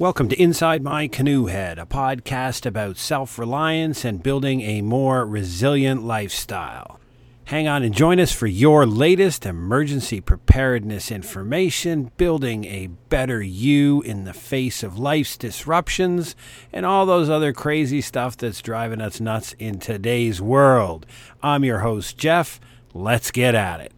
Welcome to Inside My Canoe Head, a podcast about self reliance and building a more resilient lifestyle. Hang on and join us for your latest emergency preparedness information, building a better you in the face of life's disruptions and all those other crazy stuff that's driving us nuts in today's world. I'm your host, Jeff. Let's get at it.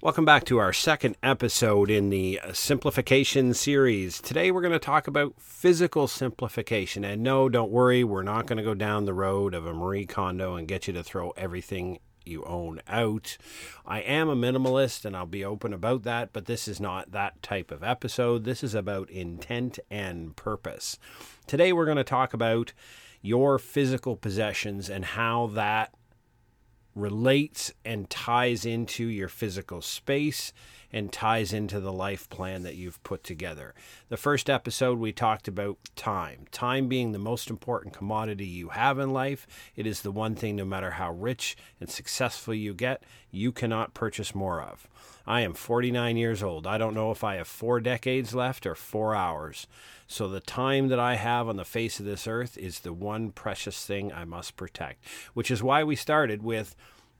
Welcome back to our second episode in the simplification series. Today we're going to talk about physical simplification. And no, don't worry, we're not going to go down the road of a Marie Kondo and get you to throw everything you own out. I am a minimalist and I'll be open about that, but this is not that type of episode. This is about intent and purpose. Today we're going to talk about your physical possessions and how that relates and ties into your physical space and ties into the life plan that you've put together. The first episode, we talked about time. Time being the most important commodity you have in life. It is the one thing, no matter how rich and successful you get, you cannot purchase more of. I am 49 years old. I don't know if I have four decades left or four hours. So the time that I have on the face of this earth is the one precious thing I must protect, which is why we started with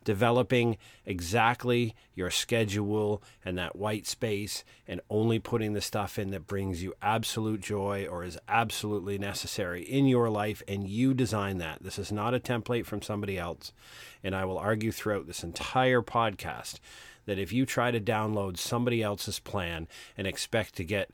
developing exactly your schedule and that white space and only putting the stuff in that brings you absolute joy or is absolutely necessary in your life and you design that. This is not a template from somebody else. And I will argue throughout this entire podcast that if you try to download somebody else's plan and expect to get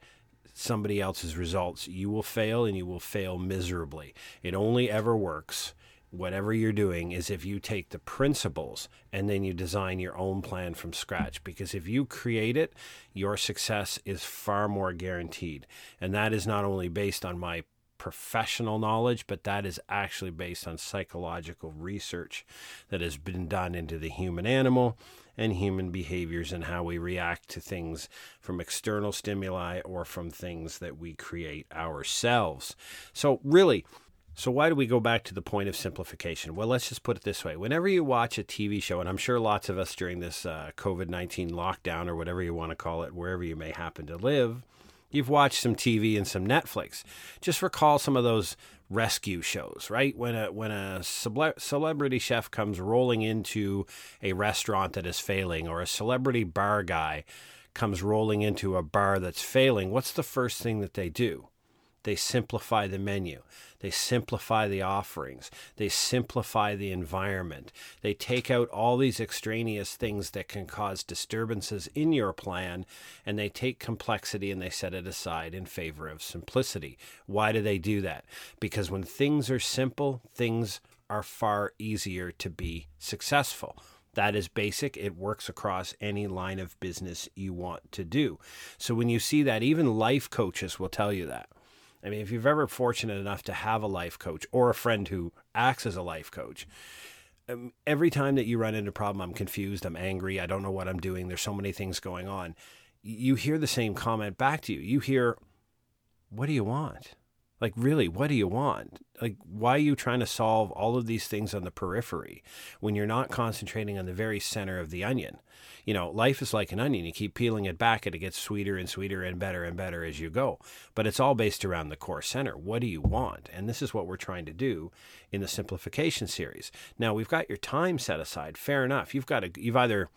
somebody else's results, you will fail and you will fail miserably. It only ever works whatever you're doing is if you take the principles and then you design your own plan from scratch because if you create it your success is far more guaranteed and that is not only based on my professional knowledge but that is actually based on psychological research that has been done into the human animal and human behaviors and how we react to things from external stimuli or from things that we create ourselves. So, really, so, why do we go back to the point of simplification? Well, let's just put it this way. Whenever you watch a TV show, and I'm sure lots of us during this uh, COVID 19 lockdown or whatever you want to call it, wherever you may happen to live, you've watched some TV and some Netflix. Just recall some of those rescue shows, right? When a when a celebrity chef comes rolling into a restaurant that is failing, or a celebrity bar guy comes rolling into a bar that's failing, what's the first thing that they do? They simplify the menu. They simplify the offerings. They simplify the environment. They take out all these extraneous things that can cause disturbances in your plan and they take complexity and they set it aside in favor of simplicity. Why do they do that? Because when things are simple, things are far easier to be successful. That is basic. It works across any line of business you want to do. So when you see that, even life coaches will tell you that. I mean, if you've ever fortunate enough to have a life coach or a friend who acts as a life coach, um, every time that you run into a problem, I'm confused, I'm angry, I don't know what I'm doing, there's so many things going on. You hear the same comment back to you. You hear, What do you want? Like, really, what do you want? Like, why are you trying to solve all of these things on the periphery when you're not concentrating on the very center of the onion? You know, life is like an onion. You keep peeling it back and it gets sweeter and sweeter and better and better as you go. But it's all based around the core center. What do you want? And this is what we're trying to do in the simplification series. Now, we've got your time set aside. Fair enough. You've got to, you've either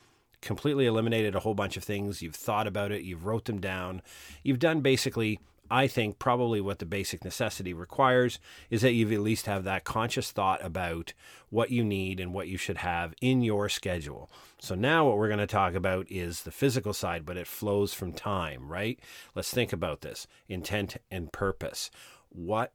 completely eliminated a whole bunch of things, you've thought about it, you've wrote them down, you've done basically I think probably what the basic necessity requires is that you've at least have that conscious thought about what you need and what you should have in your schedule. So now what we're going to talk about is the physical side, but it flows from time, right? Let's think about this intent and purpose. What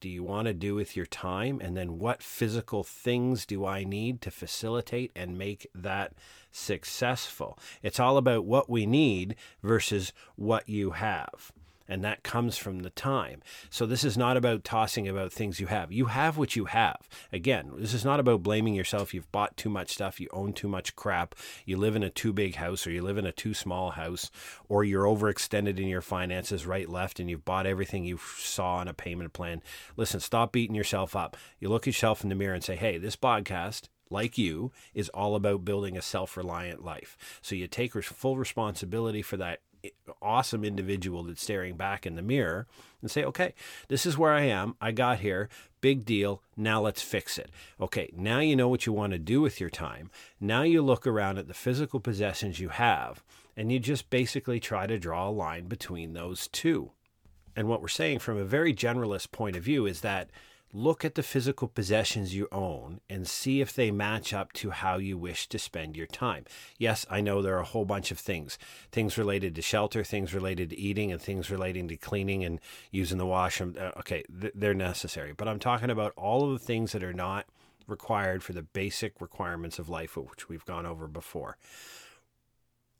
do you want to do with your time? And then what physical things do I need to facilitate and make that successful? It's all about what we need versus what you have and that comes from the time. So this is not about tossing about things you have. You have what you have. Again, this is not about blaming yourself. You've bought too much stuff, you own too much crap, you live in a too big house or you live in a too small house or you're overextended in your finances right left and you've bought everything you saw on a payment plan. Listen, stop beating yourself up. You look yourself in the mirror and say, "Hey, this podcast like you, is all about building a self reliant life. So you take full responsibility for that awesome individual that's staring back in the mirror and say, okay, this is where I am. I got here. Big deal. Now let's fix it. Okay, now you know what you want to do with your time. Now you look around at the physical possessions you have and you just basically try to draw a line between those two. And what we're saying from a very generalist point of view is that look at the physical possessions you own and see if they match up to how you wish to spend your time. Yes, I know there are a whole bunch of things things related to shelter, things related to eating, and things relating to cleaning and using the washroom. Uh, okay, they're necessary. But I'm talking about all of the things that are not required for the basic requirements of life, which we've gone over before.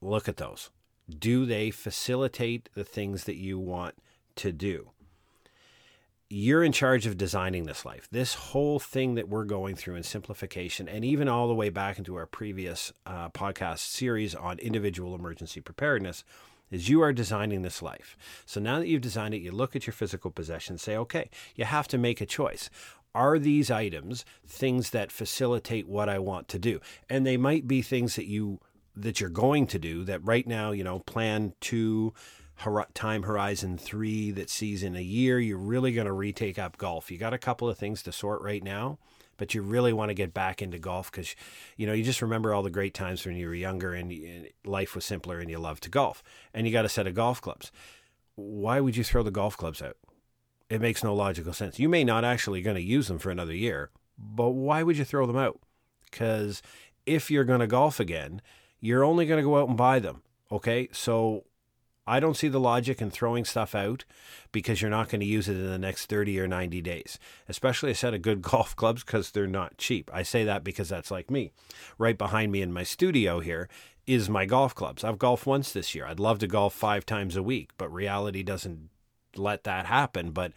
Look at those. Do they facilitate the things that you want to do? You're in charge of designing this life. This whole thing that we're going through in simplification, and even all the way back into our previous uh, podcast series on individual emergency preparedness, is you are designing this life. So now that you've designed it, you look at your physical possessions, say, okay, you have to make a choice. Are these items things that facilitate what I want to do? And they might be things that you that you're going to do that right now, you know, plan to time horizon three that sees in a year you're really going to retake up golf. You got a couple of things to sort right now, but you really want to get back into golf because you know you just remember all the great times when you were younger and, life was simpler and you loved to golf and you got a set of golf clubs. Why would you throw the golf clubs out? It makes no logical sense. You may not actually going to use them for another year, but why would you throw them out? Because if you're going to golf again, you're only going to go out and buy them. Okay, so I don't see the logic in throwing stuff out because you're not going to use it in the next 30 or 90 days, especially a set of good golf clubs because they're not cheap. I say that because that's like me. Right behind me in my studio here is my golf clubs. I've golfed once this year. I'd love to golf five times a week, but reality doesn't let that happen. But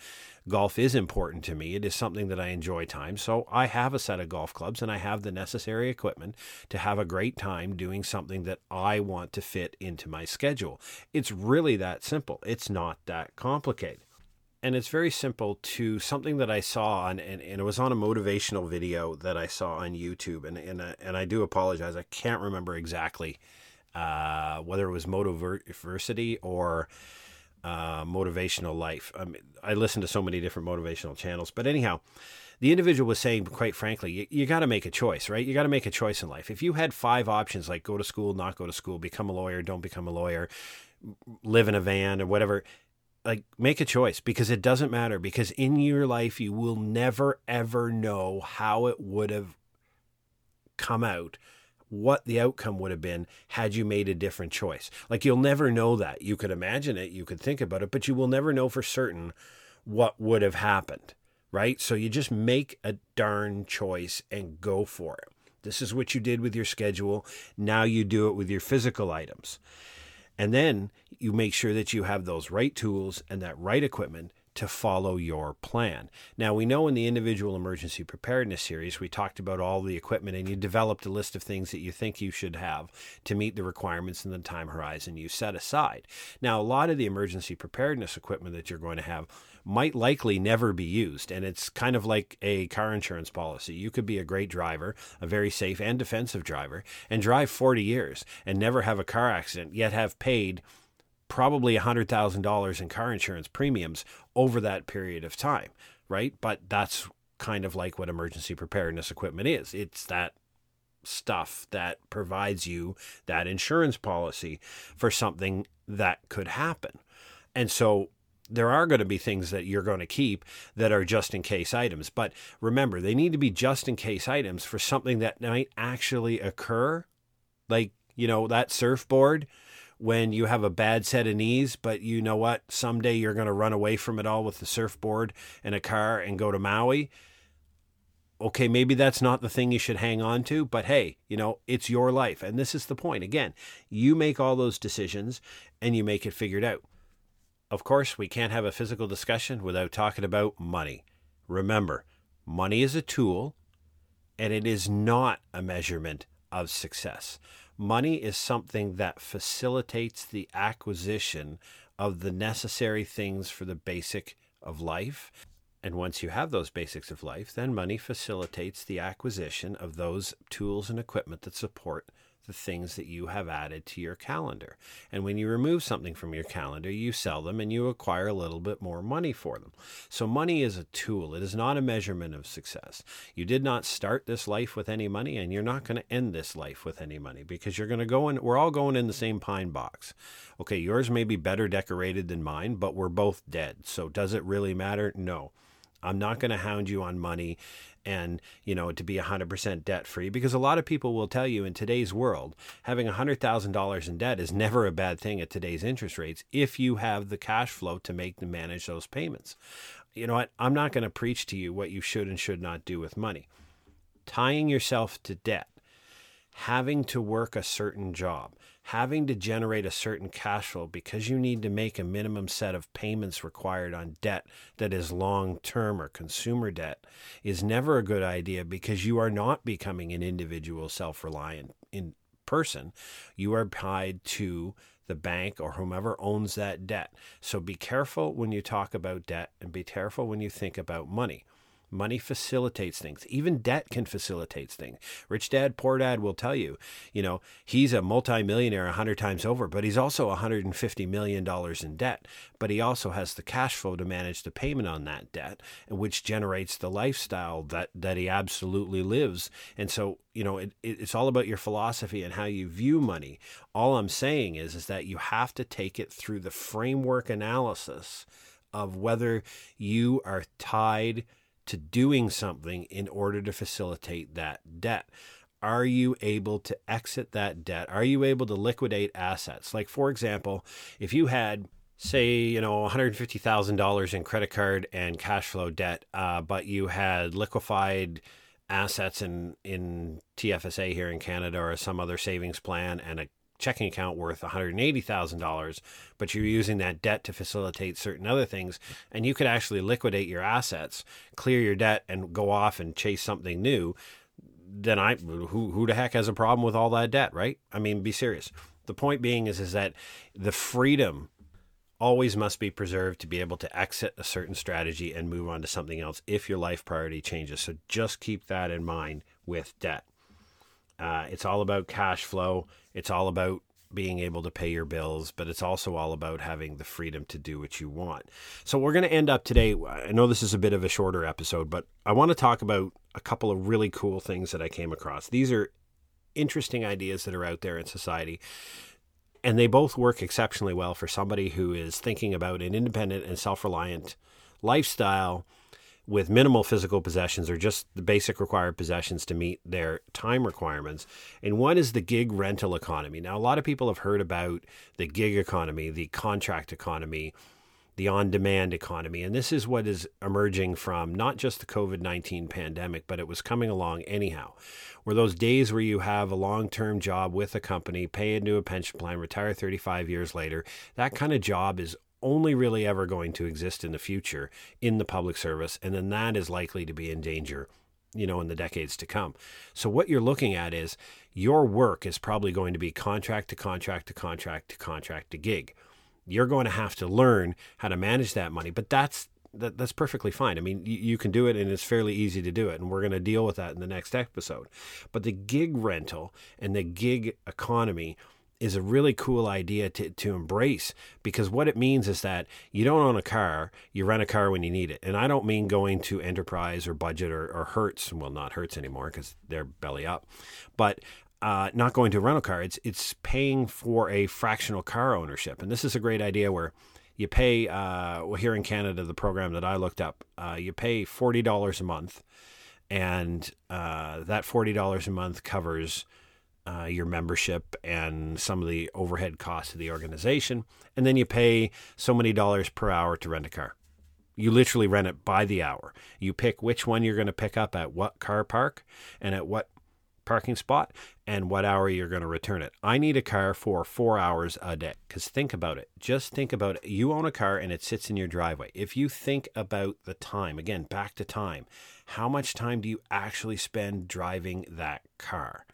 golf is important to me. It is something that I enjoy time. So I have a set of golf clubs and I have the necessary equipment to have a great time doing something that I want to fit into my schedule. It's really that simple. It's not that complicated. And it's very simple to something that I saw on, and, and it was on a motivational video that I saw on YouTube. And, and, uh, and I do apologize. I can't remember exactly uh, whether it was Motiversity or uh, motivational life. I, mean, I listen to so many different motivational channels, but anyhow, the individual was saying, quite frankly, you, you got to make a choice, right? You got to make a choice in life. If you had five options, like go to school, not go to school, become a lawyer, don't become a lawyer, live in a van, or whatever, like make a choice because it doesn't matter. Because in your life, you will never ever know how it would have come out what the outcome would have been had you made a different choice. Like you'll never know that. You could imagine it, you could think about it, but you will never know for certain what would have happened, right? So you just make a darn choice and go for it. This is what you did with your schedule. Now you do it with your physical items. And then you make sure that you have those right tools and that right equipment to follow your plan. Now, we know in the individual emergency preparedness series, we talked about all the equipment and you developed a list of things that you think you should have to meet the requirements in the time horizon you set aside. Now, a lot of the emergency preparedness equipment that you're going to have might likely never be used. And it's kind of like a car insurance policy. You could be a great driver, a very safe and defensive driver, and drive 40 years and never have a car accident, yet have paid probably $100,000 in car insurance premiums over that period of time, right? But that's kind of like what emergency preparedness equipment is. It's that stuff that provides you that insurance policy for something that could happen. And so there are going to be things that you're going to keep that are just in case items. But remember, they need to be just in case items for something that might actually occur. Like, you know, that surfboard when you have a bad set of knees, but you know what? Someday you're going to run away from it all with the surfboard and a car and go to Maui. Okay, maybe that's not the thing you should hang on to, but hey, you know, it's your life. And this is the point. Again, you make all those decisions and you make it figured out. Of course, we can't have a physical discussion without talking about money. Remember, money is a tool and it is not a measurement of success. Money is something that facilitates the acquisition of the necessary things for the basic of life. And once you have those basics of life, then money facilitates the acquisition of those tools and equipment that support the things that you have added to your calendar. And when you remove something from your calendar, you sell them and you acquire a little bit more money for them. So, money is a tool, it is not a measurement of success. You did not start this life with any money, and you're not going to end this life with any money because you're going to go in, we're all going in the same pine box. Okay, yours may be better decorated than mine, but we're both dead. So, does it really matter? No. I'm not going to hound you on money and you know to be 100% debt free because a lot of people will tell you in today's world having $100,000 in debt is never a bad thing at today's interest rates if you have the cash flow to make and manage those payments. You know what? I'm not going to preach to you what you should and should not do with money. Tying yourself to debt, having to work a certain job, having to generate a certain cash flow because you need to make a minimum set of payments required on debt that is long term or consumer debt is never a good idea because you are not becoming an individual self reliant in person. You are tied to the bank or whomever owns that debt. So be careful when you talk about debt and be careful when you think about money. Money facilitates things. Even debt can facilitate things. Rich dad, poor dad will tell you, you know, he's a multimillionaire a hundred times over, but he's also $150 million in debt. But he also has the cash flow to manage the payment on that debt, which generates the lifestyle that, that he absolutely lives. And so, you know, it, it's all about your philosophy and how you view money. All I'm saying is, is that you have to take it through the framework analysis of whether you are tied to doing something in order to facilitate that debt. Are you able to exit that debt? Are you able to liquidate assets? Like, for example, if you had say you know $150000 in credit card and cash flow debt uh, but you had liquefied assets in in TFSA here in Canada or some other savings plan and a checking account worth $180,000, but you're using that debt to facilitate certain other things, and you could actually liquidate your assets, clear your debt, and go off and chase something new, then I who who the heck has a problem with all that debt, right? I mean, be serious. The point being is is that the freedom always must be preserved to be able to exit a certain strategy and move on to something else if your life priority changes. So just keep that in mind with debt. Uh, it's all about cash flow. It's all about being able to pay your bills, but it's also all about having the freedom to do what you want. So we're going to end up today. I know this is a bit of a shorter episode, but I want to talk about a couple of really cool things that I came across. These are interesting ideas that are out there in society. And they both work exceptionally well for somebody who is thinking about an independent and self reliant lifestyle with minimal physical possessions or just the basic required possessions to meet their time requirements. And one is the gig rental economy. Now, a lot of people have heard about the gig economy, the contract economy, the on demand economy. And this is what is emerging from not just the COVID 19 pandemic, but it was coming along anyhow. Where those days where you have a long term job with a company, pay into a pension plan, retire 35 years later, that kind of job is only really ever going to exist in the future in the public service, and then that is likely to be in danger you know, in the decades to come. So what you're looking at is your work is probably going to be contract to contract to contract to contract to gig. You're going to have to learn how to manage that money, but that's that, that's perfectly fine. I mean, you, you can do it and it's fairly easy to do it. And we're going to deal with that in the next episode. But the gig rental and the gig economy is a really cool idea to, to embrace because what it means is that you don't own a car, you rent a car when you need it. And I don't mean going to Enterprise or Budget or, or Hertz, well, not Hertz anymore because they're belly up, but uh, not going to a rental car. It's, it's paying for a fractional car ownership. And this is a great idea where you pay, uh, well, here in Canada, the program that I looked up, uh, you pay $40 a month. And uh, that $40 a month covers uh, your membership and some of the overhead costs of the organization. And then you pay so many dollars per hour to rent a car. You literally rent it by the hour. You pick which one you're going to pick up at what car park and at what parking spot and what hour you're going to return it. I need a car for four hours a day. Because think about it. Just think about it. You own a car and it sits in your driveway. If you think about the time, again, back to time, how much time do you actually spend driving that car?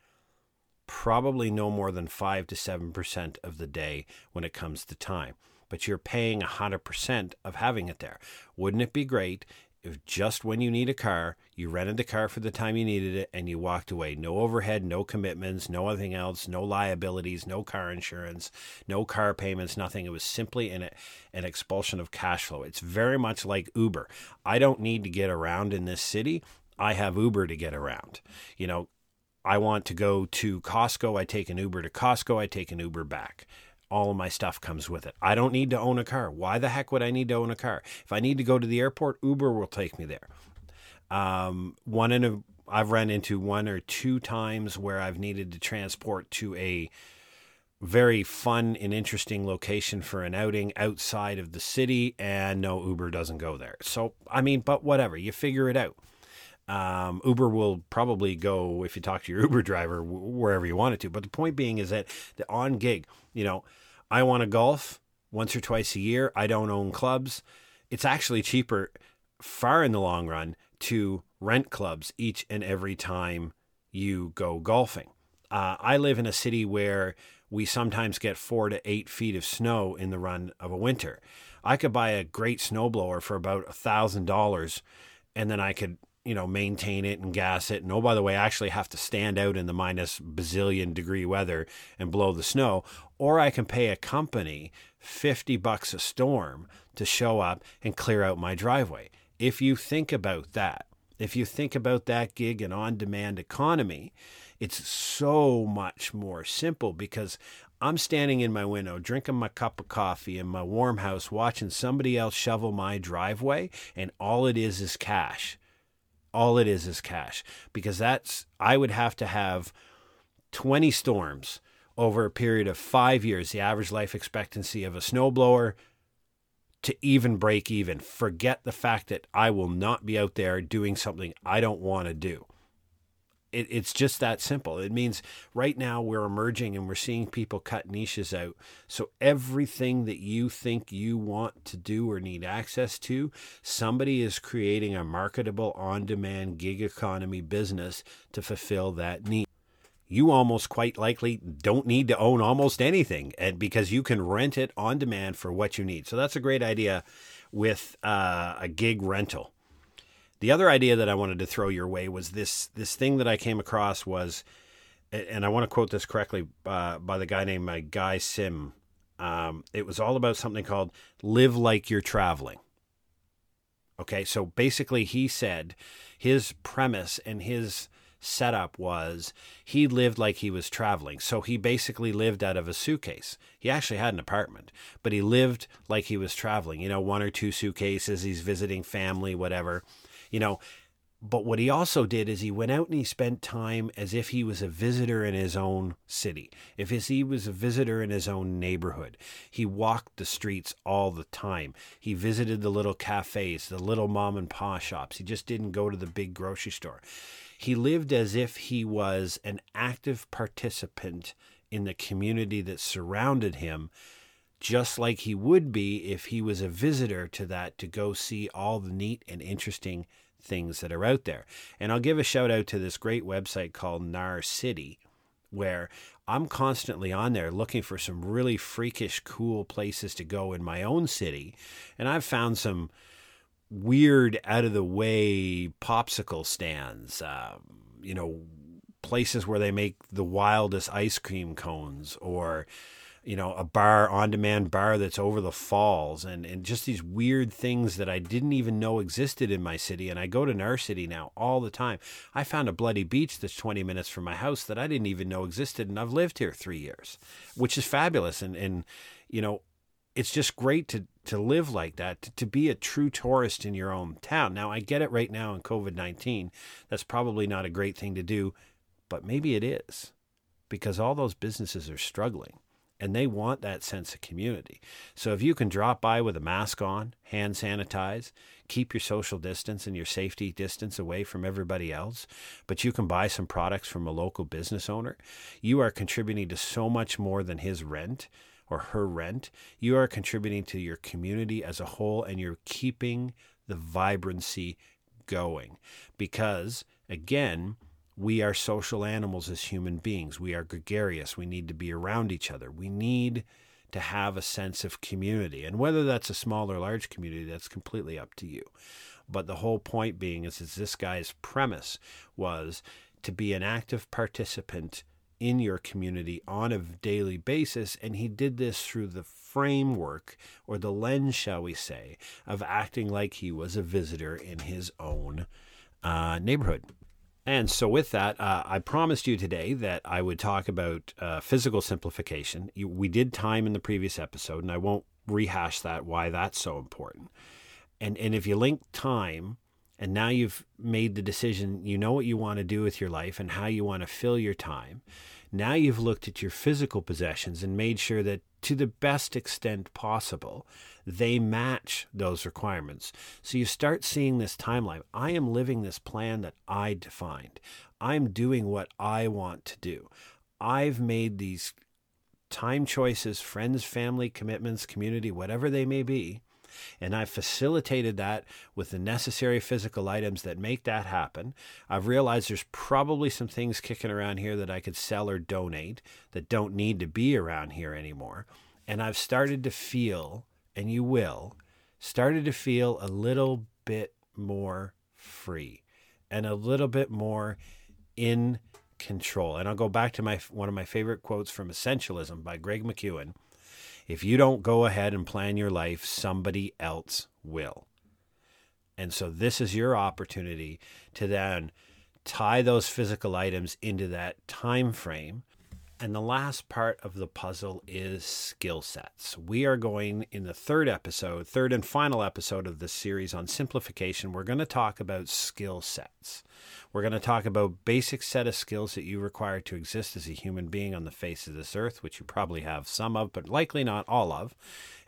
Probably no more than 5 to 7% of the day when it comes to time. But you're paying 100% of having it there. Wouldn't it be great if just when you need a car, you rented the car for the time you needed it and you walked away. No overhead, no commitments, no anything else, no liabilities, no car insurance, no car payments, nothing. It was simply an, an expulsion of cash flow. It's very much like Uber. I don't need to get around in this city. I have Uber to get around. You know, I want to go to Costco. I take an Uber to Costco. I take an Uber back all of my stuff comes with it. I don't need to own a car. Why the heck would I need to own a car? If I need to go to the airport, Uber will take me there. Um, one in a, I've run into one or two times where I've needed to transport to a very fun and interesting location for an outing outside of the city, and no Uber doesn't go there. So I mean, but whatever, you figure it out. Um, Uber will probably go if you talk to your Uber driver wherever you want it to. But the point being is that the on gig, you know, I want to golf once or twice a year. I don't own clubs. It's actually cheaper, far in the long run, to rent clubs each and every time you go golfing. Uh, I live in a city where we sometimes get four to eight feet of snow in the run of a winter. I could buy a great snowblower for about a thousand dollars, and then I could you know, maintain it and gas it. And oh, by the way, I actually have to stand out in the minus bazillion degree weather and blow the snow. Or I can pay a company 50 bucks a storm to show up and clear out my driveway. If you think about that, if you think about that gig and on demand economy, it's so much more simple because I'm standing in my window, drinking my cup of coffee in my warm house, watching somebody else shovel my driveway, and all it is is cash all it is is cash. Because that's I would have to have 20 storms over a period of 5 years the average life expectancy of a snowblower to even break even. Forget the fact that I will not be out there doing something I don't want to do it, it's just that simple. It means right now we're emerging and we're seeing people cut niches out. So everything that you think you want to do or need access to, somebody is creating a marketable on demand gig economy business to fulfill that need. You almost quite likely don't need to own almost anything and because you can rent it on demand for what you need. So that's a great idea with uh, a gig rental. The other idea that I wanted to throw your way was this this thing that I came across was, and I want to quote this correctly uh, by the guy named uh, Guy Sim. Um, it was all about something called "Live Like You're Traveling." Okay, so basically, he said his premise and his setup was he lived like he was traveling. So he basically lived out of a suitcase. He actually had an apartment, but he lived like he was traveling. You know, one or two suitcases, he's visiting family, whatever you know. But what he also did is he went out and he spent time as if he was a visitor in his own city, if he was a visitor in his own neighborhood. He walked the streets all the time. He visited the little cafes, the little mom and pop shops. He just didn't go to the big grocery store. He lived as if he was an active participant in the community that surrounded him just like he would be if he was a visitor to that to go see all the neat and interesting things that are out there. And I'll give a shout out to this great website called Narcity, where I'm constantly on there looking for some really freakish, cool places to go in my own city. And I've found some weird, out of the way popsicle stands, um, you know, places where they make the wildest ice cream cones or you know, a bar, on demand bar that's over the falls and, and just these weird things that I didn't even know existed in my city. And I go to Narcity now all the time. I found a bloody beach that's 20 minutes from my house that I didn't even know existed. And I've lived here three years, which is fabulous. And, and you know, it's just great to, to live like that, to, to be a true tourist in your own town. Now, I get it right now in COVID 19. That's probably not a great thing to do, but maybe it is because all those businesses are struggling and they want that sense of community. So if you can drop by with a mask on, hand sanitize, keep your social distance and your safety distance away from everybody else, but you can buy some products from a local business owner, you are contributing to so much more than his rent or her rent. You are contributing to your community as a whole and you're keeping the vibrancy going because again, we are social animals as human beings. We are gregarious. We need to be around each other. We need to have a sense of community. And whether that's a small or large community, that's completely up to you. But the whole point being is, is this guy's premise was to be an active participant in your community on a daily basis. And he did this through the framework or the lens, shall we say, of acting like he was a visitor in his own uh, neighborhood. And so, with that, uh, I promised you today that I would talk about uh, physical simplification. You, we did time in the previous episode, and I won't rehash that, why that's so important. And, and if you link time and now you've made the decision, you know what you want to do with your life and how you want to fill your time. Now you've looked at your physical possessions and made sure that to the best extent possible, they match those requirements. So you start seeing this timeline. I am living this plan that I defined. I'm doing what I want to do. I've made these time choices, friends, family, commitments, community, whatever they may be and I've facilitated that with the necessary physical items that make that happen. I've realized there's probably some things kicking around here that I could sell or donate that don't need to be around here anymore. And I've started to feel, and you will, started to feel a little bit more free and a little bit more in control. And I'll go back to my one of my favorite quotes from Essentialism by Greg McKeown. If you don't go ahead and plan your life, somebody else will. And so this is your opportunity to then tie those physical items into that time frame and the last part of the puzzle is skill sets. We are going in the third episode, third and final episode of this series on simplification. We're going to talk about skill sets. We're going to talk about basic set of skills that you require to exist as a human being on the face of this earth, which you probably have some of, but likely not all of.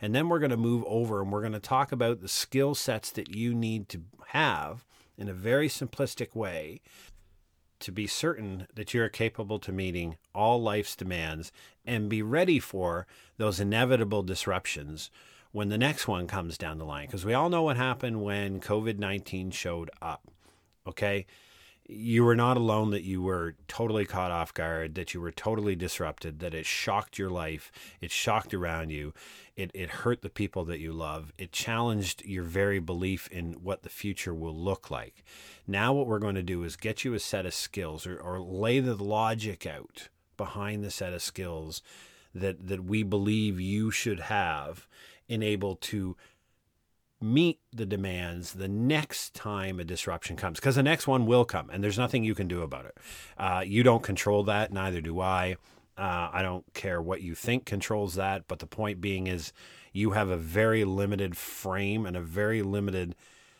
And then we're going to move over and we're going to talk about the skill sets that you need to have in a very simplistic way to be certain that you are capable to meeting all life's demands and be ready for those inevitable disruptions when the next one comes down the line. Because we all know what happened when COVID 19 showed up. Okay you were not alone that you were totally caught off guard that you were totally disrupted that it shocked your life it shocked around you it, it hurt the people that you love. It challenged your very belief in what the future will look like. Now what we're going to do is get you a set of skills or, or lay the logic out behind the set of skills that that we believe you should have in able to meet the demands the next time a disruption comes because the next one will come and there's nothing you can do about it. Uh, you don't control that neither do i uh, i don't care what you think controls that but the point being is you have a very limited frame and a very limited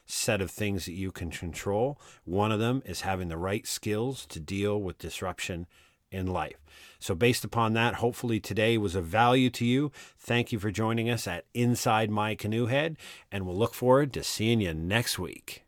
set of things that you can control one of them is having the right skills to deal with disruption in life. So, based upon that, hopefully today was of value to you. Thank you for joining us at Inside My Canoe Head, and we'll look forward to seeing you next week.